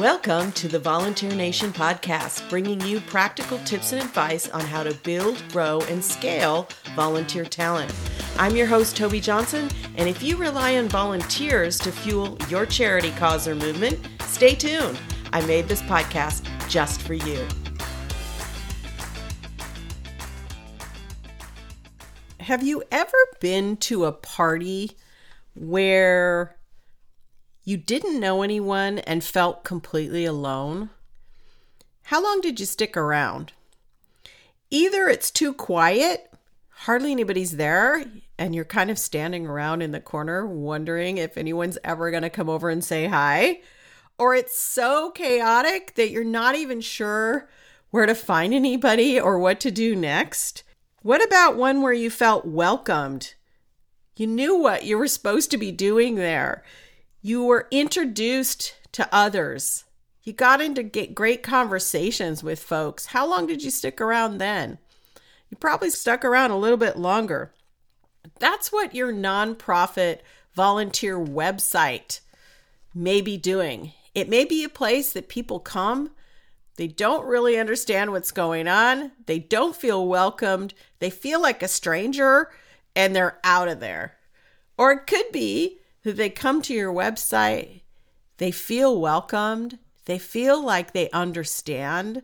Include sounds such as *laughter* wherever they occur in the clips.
Welcome to the Volunteer Nation podcast, bringing you practical tips and advice on how to build, grow, and scale volunteer talent. I'm your host, Tobi Johnson, and if you rely on volunteers to fuel your charity cause or movement, stay tuned. I made this podcast just for you. Have you ever been to a party where you didn't know anyone and felt completely alone? How long did you stick around? Either it's too quiet, hardly anybody's there, and you're kind of standing around in the corner wondering if anyone's ever going to come over and say hi, or it's so chaotic that you're not even sure where to find anybody or what to do next. What about one where you felt welcomed? You knew what you were supposed to be doing there. You were introduced to others. You got into great conversations with folks. How long did you stick around then? You probably stuck around a little bit longer. That's what your nonprofit volunteer website may be doing. It may be a place that people come, they don't really understand what's going on, they don't feel welcomed, they feel like a stranger, and they're out of there. Or it could be that they come to your website, they feel welcomed, they feel like they understand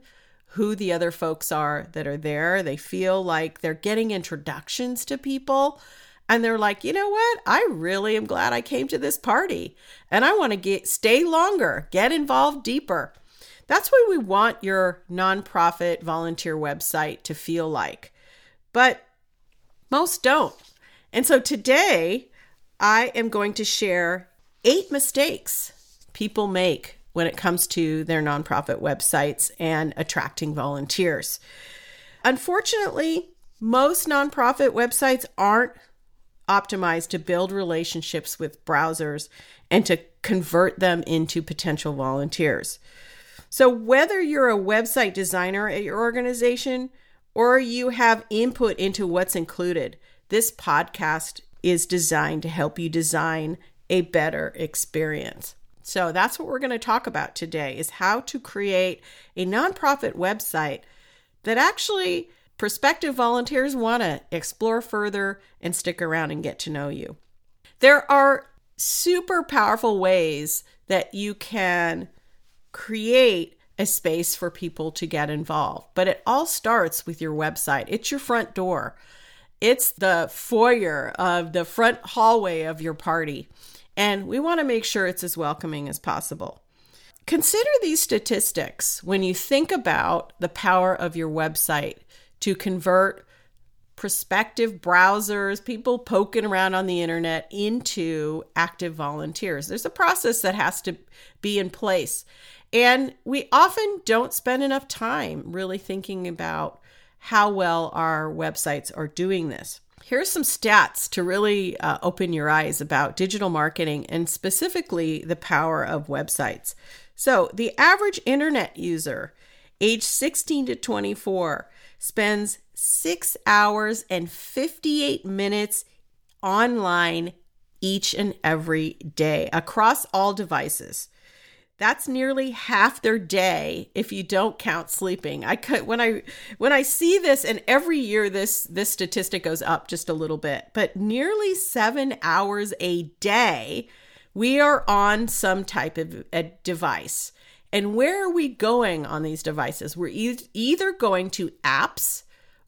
who the other folks are that are there. They feel like they're getting introductions to people. And they're like, you know what? I really am glad I came to this party and I want to get stay longer, get involved deeper. That's what we want your nonprofit volunteer website to feel like. But most don't. And so today I am going to share eight mistakes people make when it comes to their nonprofit websites and attracting volunteers. Unfortunately, most nonprofit websites aren't optimized to build relationships with browsers and to convert them into potential volunteers. So, whether you're a website designer at your organization or you have input into what's included, this podcast is designed to help you design a better experience. So that's what we're going to talk about today is how to create a nonprofit website that actually prospective volunteers want to explore further and stick around and get to know you. There are super powerful ways that you can create a space for people to get involved, but it all starts with your website. It's your front door. It's the foyer of the front hallway of your party. And we want to make sure it's as welcoming as possible. Consider these statistics when you think about the power of your website to convert prospective browsers, people poking around on the internet, into active volunteers. There's a process that has to be in place. And we often don't spend enough time really thinking about how well our websites are doing this. Here's some stats to really uh, open your eyes about digital marketing and specifically the power of websites. So, the average internet user, age 16 to 24, spends six hours and 58 minutes online each and every day across all devices. That's nearly half their day if you don't count sleeping. I could when I when I see this and every year this this statistic goes up just a little bit, but nearly 7 hours a day we are on some type of a device. And where are we going on these devices? We're e- either going to apps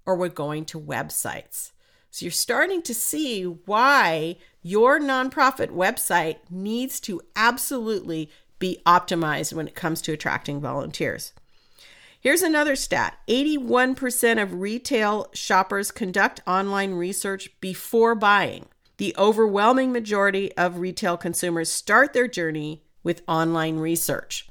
or we're going to websites. So you're starting to see why your nonprofit website needs to absolutely be optimized when it comes to attracting volunteers. Here's another stat 81% of retail shoppers conduct online research before buying. The overwhelming majority of retail consumers start their journey with online research.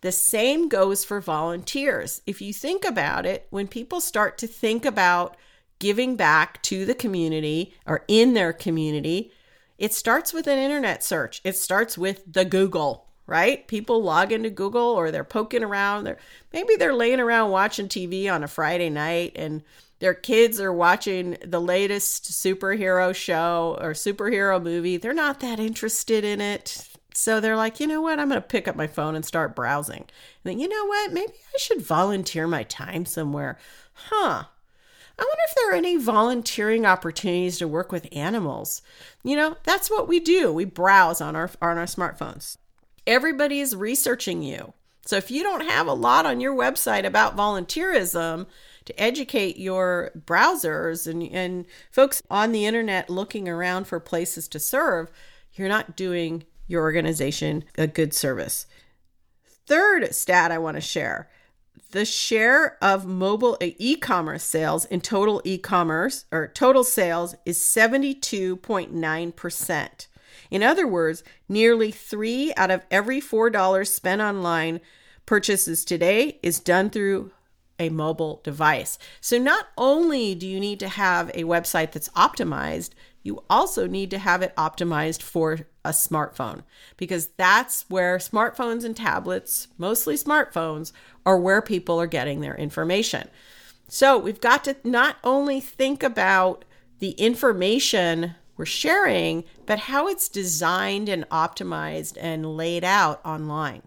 The same goes for volunteers. If you think about it, when people start to think about giving back to the community or in their community, it starts with an internet search. It starts with the Google right? People log into Google or they're poking around. They're maybe they're laying around watching TV on a Friday night and their kids are watching the latest superhero show or superhero movie. They're not that interested in it. So they're like, you know what? I'm going to pick up my phone and start browsing. And then, you know what? Maybe I should volunteer my time somewhere. Huh. I wonder if there are any volunteering opportunities to work with animals. You know, that's what we do. We browse on our on our smartphones. Everybody is researching you. So if you don't have a lot on your website about volunteerism to educate your browsers and, and folks on the internet looking around for places to serve, you're not doing your organization a good service. Third stat I want to share the share of mobile uh, e-commerce sales in total e-commerce or total sales is 72.9%. In other words, nearly 3 out of every $4 spent online purchases today is done through a mobile device. So not only do you need to have a website that's optimized, you also need to have it optimized for a smartphone because that's where smartphones and tablets, mostly smartphones, are where people are getting their information. So we've got to not only think about the information we're sharing, but how it's designed and optimized and laid out online.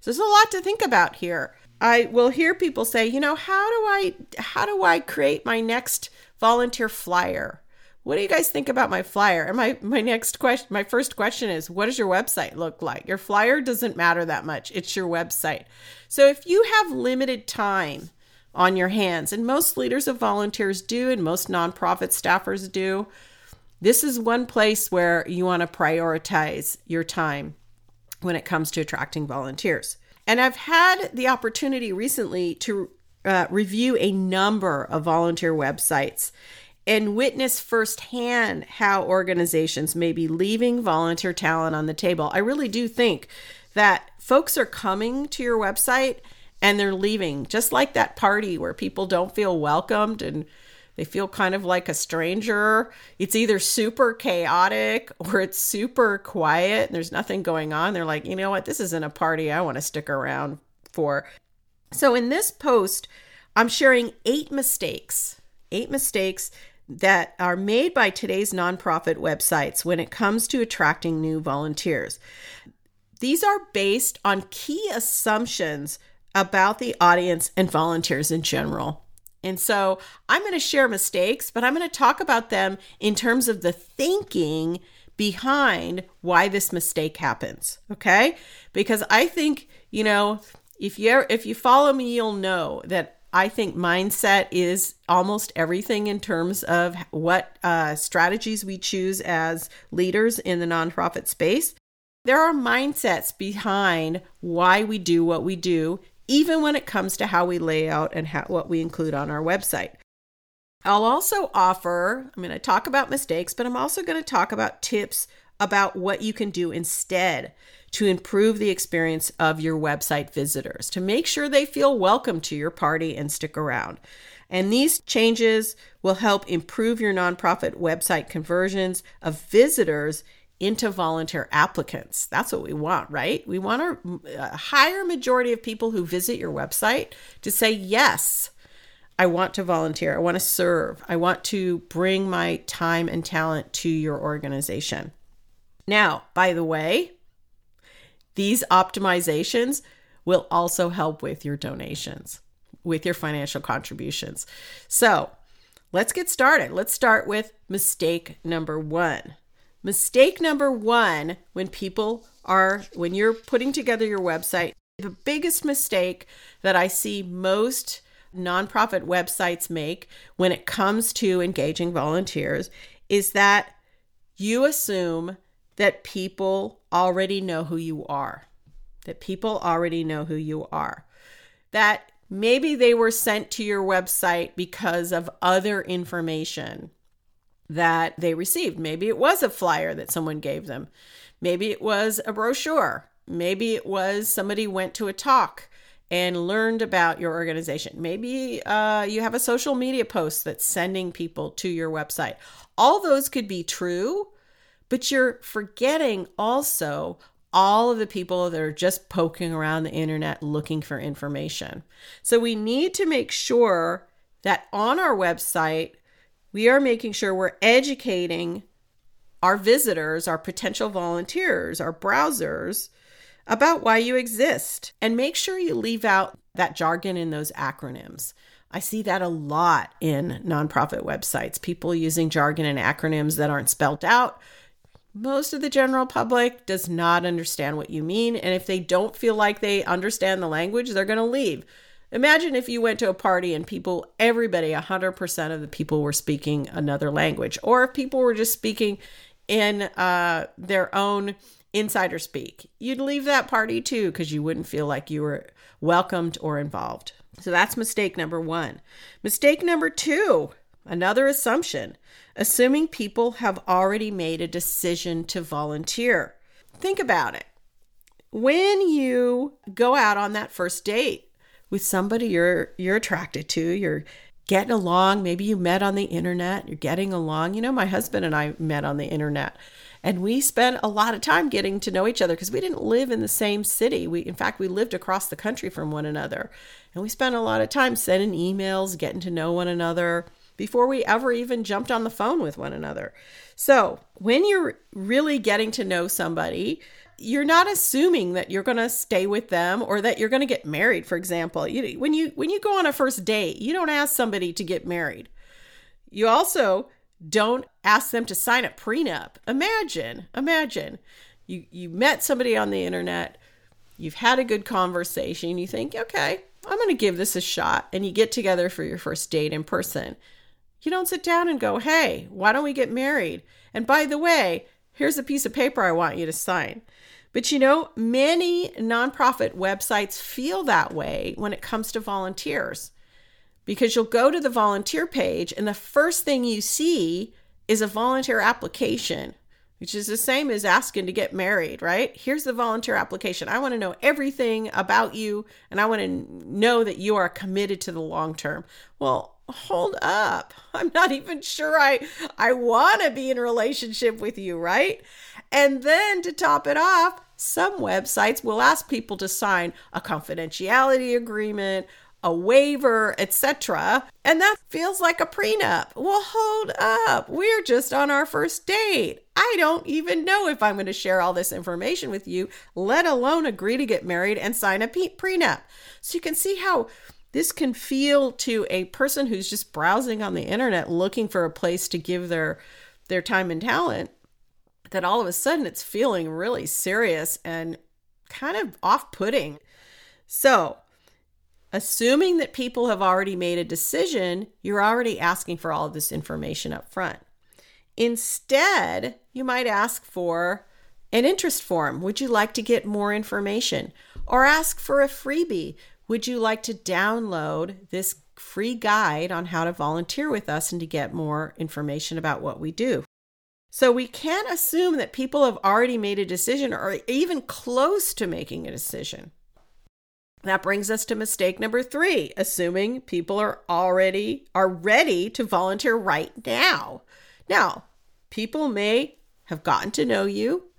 So there's a lot to think about here. I will hear people say, you know, how do I how do I create my next volunteer flyer? What do you guys think about my flyer? And my my next question, my first question is, what does your website look like? Your flyer doesn't matter that much. It's your website. So if you have limited time on your hands, and most leaders of volunteers do, and most nonprofit staffers do, this is one place where you want to prioritize your time when it comes to attracting volunteers. And I've had the opportunity recently to uh, review a number of volunteer websites and witness firsthand how organizations may be leaving volunteer talent on the table. I really do think that folks are coming to your website and they're leaving, just like that party where people don't feel welcomed and they feel kind of like a stranger. It's either super chaotic or it's super quiet and there's nothing going on. They're like, you know what? This isn't a party I want to stick around for. So, in this post, I'm sharing eight mistakes, eight mistakes that are made by today's nonprofit websites when it comes to attracting new volunteers. These are based on key assumptions about the audience and volunteers in general. And so I'm going to share mistakes, but I'm going to talk about them in terms of the thinking behind why this mistake happens, okay? Because I think, you know, if you if you follow me, you'll know that I think mindset is almost everything in terms of what uh, strategies we choose as leaders in the nonprofit space. There are mindsets behind why we do what we do even when it comes to how we lay out and how, what we include on our website. I'll also offer, I'm going to talk about mistakes, but I'm also going to talk about tips about what you can do instead to improve the experience of your website visitors, to make sure they feel welcome to your party and stick around. And these changes will help improve your nonprofit website conversions of visitors into volunteer applicants. That's what we want, right? We want a, a higher majority of people who visit your website to say, yes, I want to volunteer. I want to serve. I want to bring my time and talent to your organization. Now, by the way, these optimizations will also help with your donations, with your financial contributions. So let's get started. Let's start with mistake number one. Mistake number one when people are, when you're putting together your website, the biggest mistake that I see most nonprofit websites make when it comes to engaging volunteers is that you assume that people already know who you are, that people already know who you are, that maybe they were sent to your website because of other information that they received. Maybe it was a flyer that someone gave them. Maybe it was a brochure. Maybe it was somebody went to a talk and learned about your organization. Maybe uh, you have a social media post that's sending people to your website. All those could be true, but you're forgetting also all of the people that are just poking around the internet looking for information. So we need to make sure that on our website, we are making sure we're educating our visitors, our potential volunteers, our browsers about why you exist. And make sure you leave out that jargon and those acronyms. I see that a lot in nonprofit websites, people using jargon and acronyms that aren't spelled out. Most of the general public does not understand what you mean. And if they don't feel like they understand the language, they're going to leave. Imagine if you went to a party and people, everybody, 100% of the people were speaking another language, or if people were just speaking in uh, their own insider speak. You'd leave that party too because you wouldn't feel like you were welcomed or involved. So that's mistake number one. Mistake number two, another assumption, assuming people have already made a decision to volunteer. Think about it. When you go out on that first date with somebody you're you're attracted to, you're getting along, maybe you met on the internet, you're getting along. You know, my husband and I met on the internet. And we spent a lot of time getting to know each other because we didn't live in the same city. We in fact we lived across the country from one another. And we spent a lot of time sending emails, getting to know one another before we ever even jumped on the phone with one another. So, when you're really getting to know somebody, you're not assuming that you're going to stay with them or that you're going to get married for example you, when you when you go on a first date you don't ask somebody to get married you also don't ask them to sign a prenup. Imagine, imagine you you met somebody on the internet, you've had a good conversation, you think, "Okay, I'm going to give this a shot." And you get together for your first date in person. You don't sit down and go, "Hey, why don't we get married?" And by the way, here's a piece of paper I want you to sign. But you know, many nonprofit websites feel that way when it comes to volunteers because you'll go to the volunteer page and the first thing you see is a volunteer application, which is the same as asking to get married, right? Here's the volunteer application. I want to know everything about you and I want to know that you are committed to the long term. Well, hold up. *laughs* I'm not even sure I I want to be in a relationship with you, right? And then to top it off, some websites will ask people to sign a confidentiality agreement, a waiver, etc. And that feels like a prenup. Well, hold up. We're just on our first date. I don't even know if I'm going to share all this information with you, let alone agree to get married and sign a prenup. So you can see how this can feel to a person who's just browsing on the internet looking for a place to give their their time and talent that all of a sudden it's feeling really serious and kind of off-putting. So, assuming that people have already made a decision, you're already asking for all of this information up front. Instead, you might ask for an interest form. Would you like to get more information? Or ask for a freebie. Would you like to download this free guide on how to volunteer with us and to get more information about what we do? So we can't assume that people have already made a decision or even close to making a decision. That brings us to mistake number 3, assuming people are already are ready to volunteer right now. Now, people may have gotten to know you.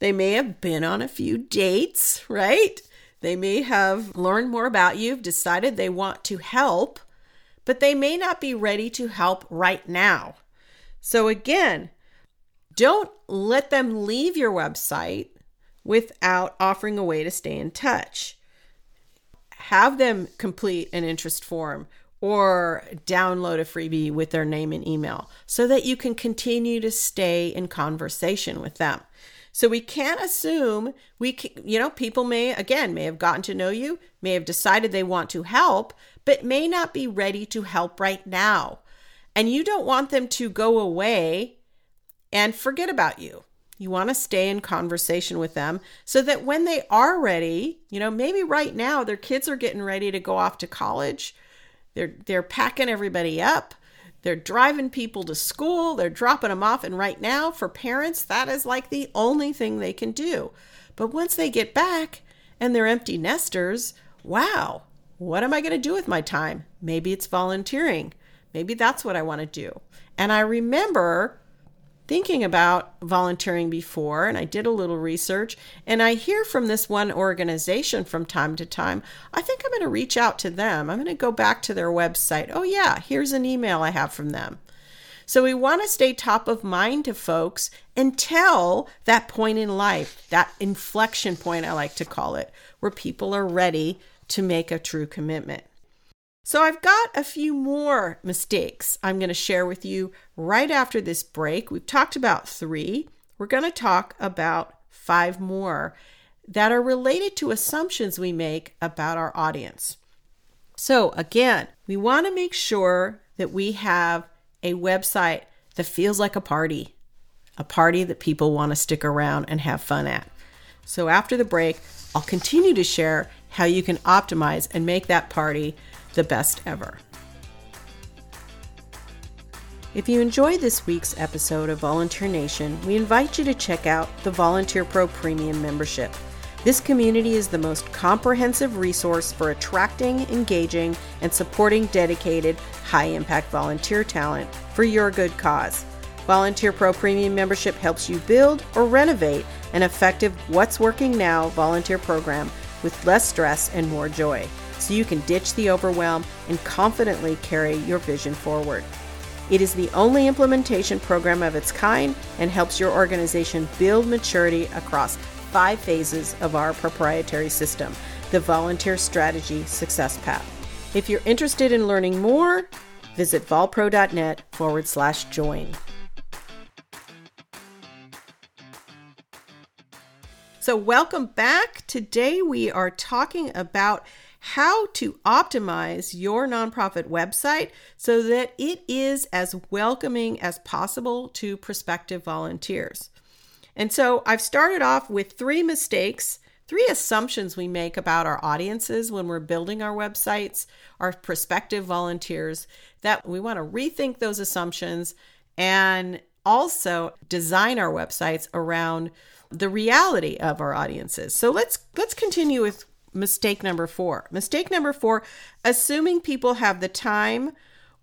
They may have been on a few dates, right? They may have learned more about you, decided they want to help, but they may not be ready to help right now. So again, don't let them leave your website without offering a way to stay in touch have them complete an interest form or download a freebie with their name and email so that you can continue to stay in conversation with them. So we can't assume we can, you know people may again may have gotten to know you, may have decided they want to help, but may not be ready to help right now. And you don't want them to go away and forget about you. You want to stay in conversation with them so that when they are ready, you know, maybe right now their kids are getting ready to go off to college. They're they're packing everybody up. They're driving people to school, they're dropping them off and right now for parents that is like the only thing they can do. But once they get back and they're empty nesters, wow, what am I going to do with my time? Maybe it's volunteering. Maybe that's what I want to do. And I remember thinking about volunteering before and I did a little research and I hear from this one organization from time to time. I think I'm going to reach out to them. I'm going to go back to their website. Oh, yeah, here's an email I have from them. So we want to stay top of mind to folks until that point in life, that inflection point, I like to call it, where people are ready to make a true commitment. So I've got a few more mistakes I'm going to share with you right after this break. We've talked about three. We're going to talk about five more that are related to assumptions we make about our audience. So, again, we want to make sure that we have a website that feels like a party, a party that people want to stick around and have fun at. So, after the break, I'll continue to share how you can optimize and make that party the best ever. If you enjoyed this week's episode of Volunteer Nation, we invite you to check out the Volunteer Pro Premium membership. This community is the most comprehensive resource for attracting, engaging, and supporting dedicated, high impact volunteer talent for your good cause. Volunteer Pro Premium membership helps you build or renovate an effective What's Working Now volunteer program with less stress and more joy, so you can ditch the overwhelm and confidently carry your vision forward. It is the only implementation program of its kind and helps your organization build maturity across five phases of our proprietary system, the Volunteer Strategy Success Path. If you're interested in learning more, visit volpro.net forward slash join. So, welcome back. Today we are talking about how to optimize your nonprofit website so that it is as welcoming as possible to prospective volunteers. And so I've started off with three mistakes, three assumptions we make about our audiences when we're building our websites, our prospective volunteers, that we want to rethink those assumptions and also design our websites around the reality of our audiences. So let's let's continue with mistake number four. Mistake number four assuming people have the time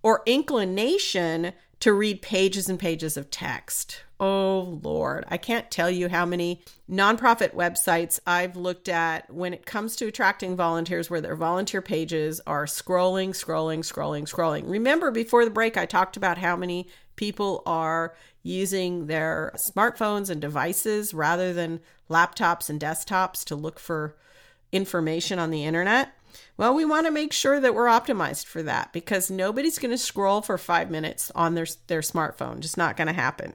or inclination to read pages and pages of text. Oh, Lord. I can't tell you how many nonprofit websites I've looked at when it comes to attracting volunteers where their volunteer pages are scrolling, scrolling, scrolling, scrolling. Remember, before the break, I talked about how many people are using their smartphones and devices rather than laptops and desktops to look for information on the internet? Well, we want to make sure that we're optimized for that because nobody's going to scroll for five minutes on their, their smartphone. Just not going to happen.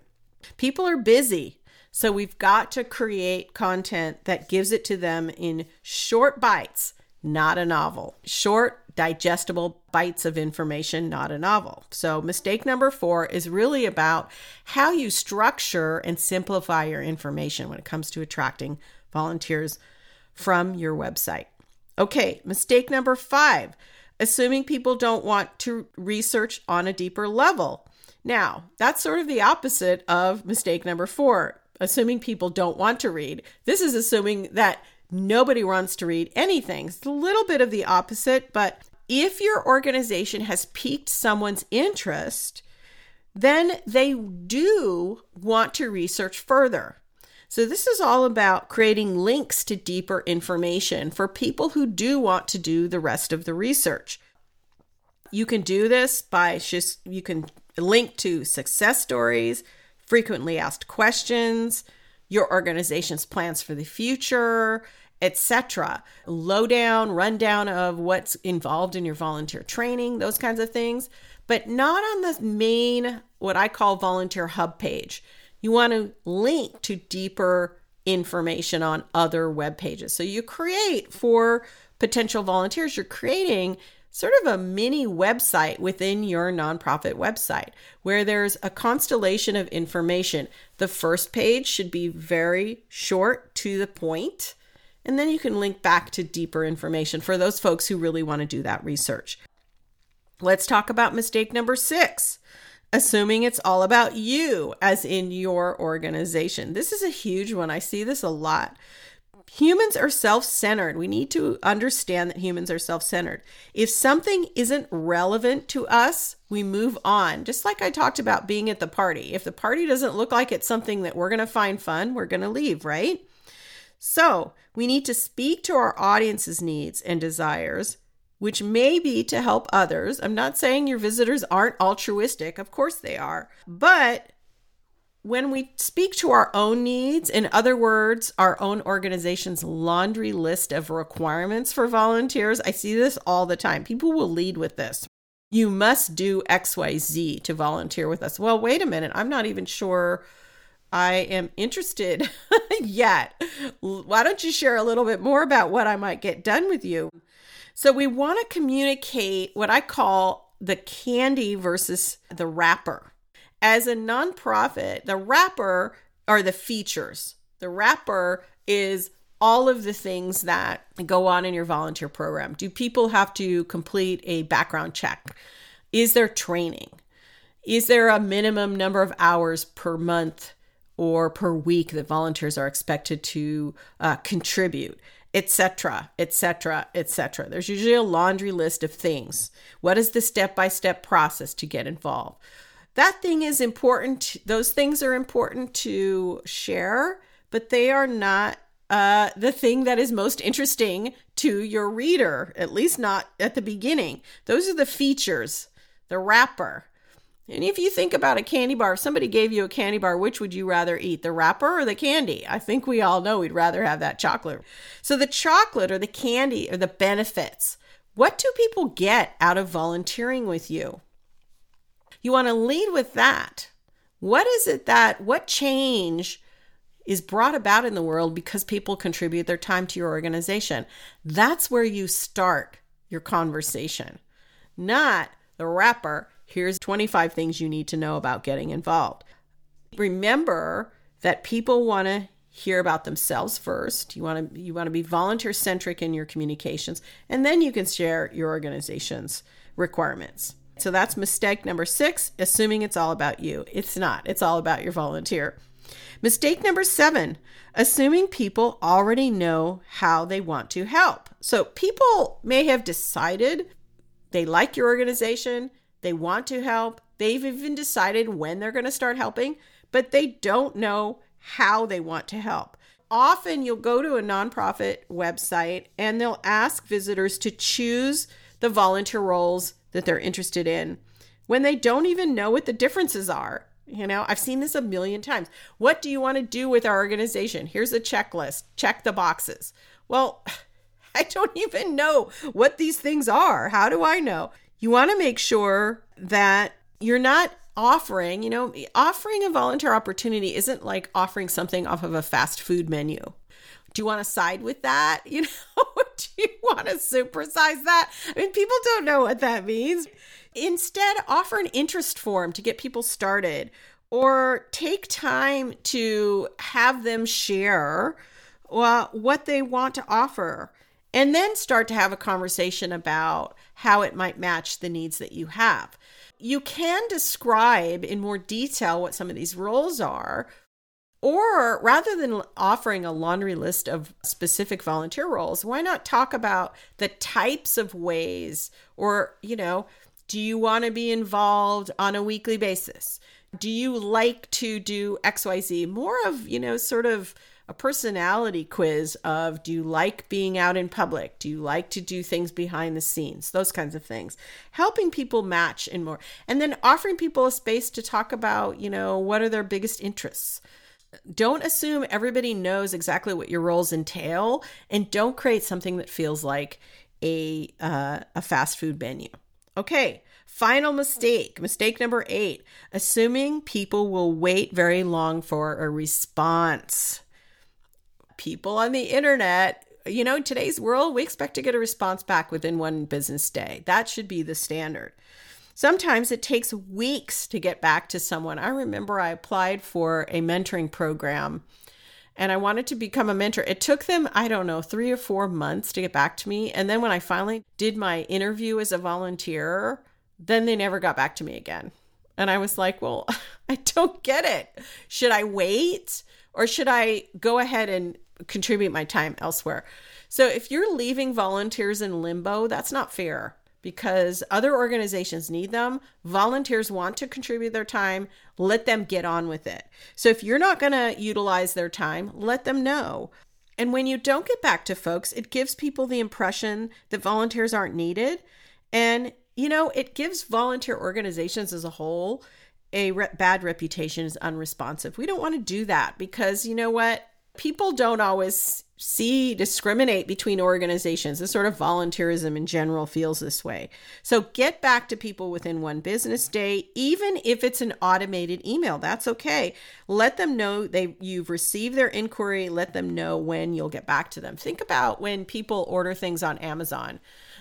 People are busy. So we've got to create content that gives it to them in short bites, not a novel. Short, digestible bites of information, not a novel. So, mistake number four is really about how you structure and simplify your information when it comes to attracting volunteers from your website. Okay, mistake number five assuming people don't want to research on a deeper level. Now, that's sort of the opposite of mistake number four, assuming people don't want to read. This is assuming that nobody wants to read anything. It's a little bit of the opposite, but if your organization has piqued someone's interest, then they do want to research further. So, this is all about creating links to deeper information for people who do want to do the rest of the research. You can do this by just, you can link to success stories, frequently asked questions, your organization's plans for the future, etc. Lowdown, rundown of what's involved in your volunteer training, those kinds of things, but not on the main, what I call volunteer hub page. You want to link to deeper information on other web pages. So you create for potential volunteers, you're creating sort of a mini website within your nonprofit website where there's a constellation of information. The first page should be very short to the point, and then you can link back to deeper information for those folks who really want to do that research. Let's talk about mistake number six assuming it's all about you, as in your organization. This is a huge one. I see this a lot. Humans are self centered. We need to understand that humans are self centered. If something isn't relevant to us, we move on. Just like I talked about being at the party. If the party doesn't look like it's something that we're going to find fun, we're going to leave, right? So we need to speak to our audience's needs and desires which may be to help others. I'm not saying your visitors aren't altruistic, of course they are. But when we speak to our own needs, in other words, our own organization's laundry list of requirements for volunteers, I see this all the time. People will lead with this. You must do XYZ to volunteer with us. Well, wait a minute. I'm not even sure I am interested *laughs* yet. Why don't you share a little bit more about what I might get done with you? So, we want to communicate what I call the candy versus the wrapper. As a nonprofit, the wrapper are the features. The wrapper is all of the things that go on in your volunteer program. Do people have to complete a background check? Is there training? Is there a minimum number of hours per month or per week that volunteers are expected to uh, contribute? Etc etc etc there's usually a laundry list of things what is the step by step process to get involved that thing is important. Those things are important to share, but they are not uh, the thing that is most interesting to your reader, at least not at the beginning. Those are the features, the wrapper. And if you think about a candy bar, if somebody gave you a candy bar, which would you rather eat, the wrapper or the candy? I think we all know we'd rather have that chocolate. So the chocolate or the candy or the benefits. What do people get out of volunteering with you? You want to lead with that. What is it that, what change is brought about in the world because people contribute their time to your organization? That's where you start your conversation, not the wrapper. Here's 25 things you need to know about getting involved. Remember that people want to hear about themselves first. You want to you want to be volunteer centric in your communications and then you can share your organization's requirements. So that's mistake number six, assuming it's all about you. It's not, it's all about your volunteer. Mistake number seven, assuming people already know how they want to help. So people may have decided they like your organization, they want to help, they've even decided when they're going to start helping, but they don't know how they want to help. Often you'll go to a nonprofit website and they'll ask visitors to choose the volunteer roles that they're interested in when they don't even know what the differences are. You know, I've seen this a million times. What do you want to do with our organization? Here's a checklist. Check the boxes. Well, *laughs* I don't even know what these things are. How do I know? You want to make sure that you're not offering, you know, offering a volunteer opportunity isn't like offering something off of a fast food menu. Do you want to side with that? *laughs* You know, *laughs* do you want to supersize that? I mean, people don't know what that means. Instead, offer an interest form to get people started or take time to have them share uh, what they want to offer and then start to have a conversation about how it might match the needs that you have. You can describe in more detail what some of these roles are or rather than offering a laundry list of specific volunteer roles, why not talk about the types of ways or, you know, do you want to be involved on a weekly basis? Do you like to do XYZ? More of, you know, sort of a personality quiz of do you like being out in public? Do you like to do things behind the scenes? Those kinds of things. Helping people match and more. And then offering people a space to talk about, you know, what are their biggest interests? don't assume everybody knows exactly what your roles entail and don't create something that feels like a uh, a fast food menu okay final mistake mistake number eight assuming people will wait very long for a response people on the internet you know in today's world we expect to get a response back within one business day that should be the standard Sometimes it takes weeks to get back to someone. I remember I applied for a mentoring program and I wanted to become a mentor. It took them, I don't know, three or four months to get back to me. And then when I finally did my interview as a volunteer, then they never got back to me again. And I was like, well, *laughs* I don't get it. Should I wait or should I go ahead and contribute my time elsewhere? So if you're leaving volunteers in limbo, that's not fair because other organizations need them. Volunteers want to contribute their time. Let them get on with it. So if you're not going to utilize their time, let them know. And when you don't get back to folks, it gives people the impression that volunteers aren't needed. And, you know, it gives volunteer organizations as a whole a re- bad reputation as unresponsive. We don't want to do that because, you know what? People don't always see discriminate between organizations. The sort of volunteerism in general feels this way. So get back to people within one business day, even if it's an automated email. That's okay. Let them know they you've received their inquiry. Let them know when you'll get back to them. Think about when people order things on Amazon.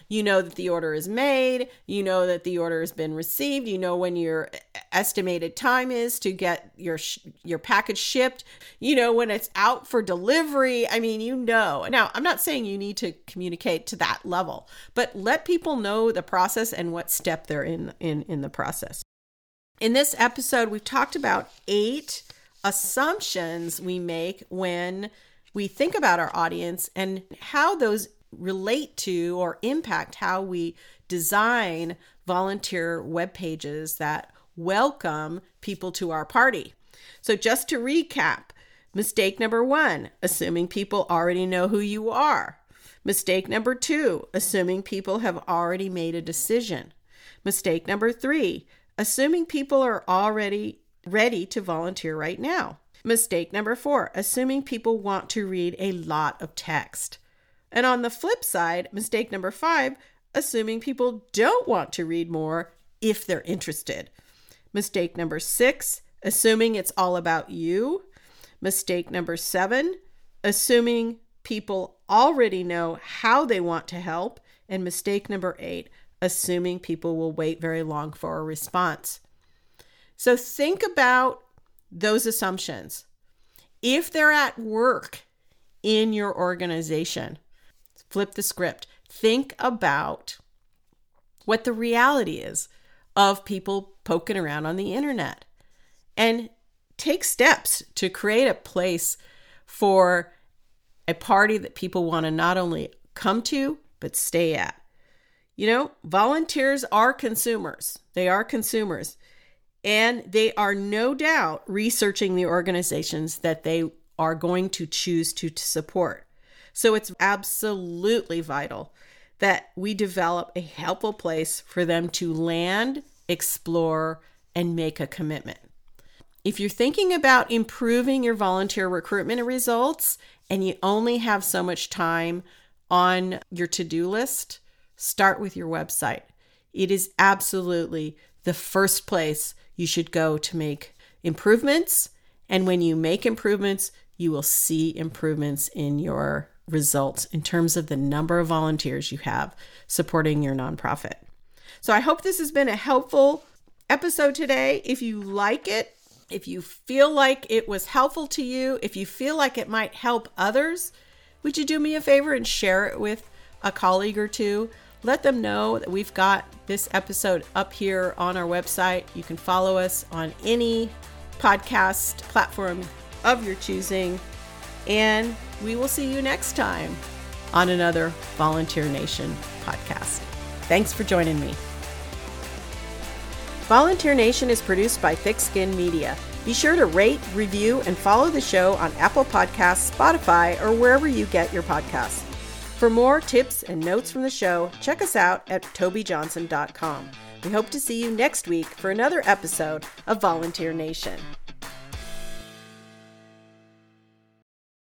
You know that the order is made, you know that the order has been received, you know when your estimated time is to get your your package shipped, you know when it's out for delivery. I mean, you know. Now, I'm not saying you need to communicate to that level, but let people know the process and what step they're in in in the process. In this episode, we've talked about eight assumptions we make when we think about our audience and how those relate to or impact how we design volunteer web pages that welcome people to our party. So, just to recap, mistake number one, assuming people already know who you are. Mistake number two, assuming people have already made a decision. Mistake number three, assuming people are already ready to volunteer right now. Mistake number four, assuming people want to read a lot of text. And on the flip side, mistake number five, assuming people don't want to read more if they're interested. Mistake number six, assuming it's all about you. Mistake number seven, assuming people already know how they want to help. And mistake number eight, assuming people will wait very long for a response. So think about those assumptions. If they're at work in your organization, flip the script. Think about what the reality is of people poking around on the internet and take steps to create a place for a party that people want to not only come to, but stay at. You know, volunteers are consumers. They are consumers. And they are no doubt researching the organizations that they are going to choose to, to support. So it's absolutely vital that we develop a helpful place for them to land, explore, and make a commitment. If you're thinking about improving your volunteer recruitment results and you only have so much time on your to do list, start with your website. It is absolutely the first place you should go to make improvements. And when you make improvements, you will see improvements in your results in terms of the number of volunteers you have supporting your nonprofit. So I hope this has been a helpful episode today. If you like it, if you feel like it was helpful to you, if you feel like it might help others, would you do me a favor and share it with a colleague or two? Let them know that we've got this episode up here on our website. You can follow us on any podcast platform of your choosing. And we will see you next time on another Volunteer Nation podcast. Thanks for joining me. Volunteer Nation is produced by Thick Skin Media. Be sure to rate, review, and follow the show on Apple Podcasts, Spotify, or wherever you get your podcasts. For more tips and notes from the show, check us out at tobijohnson.com. We hope to see you next week for another episode of Volunteer Nation.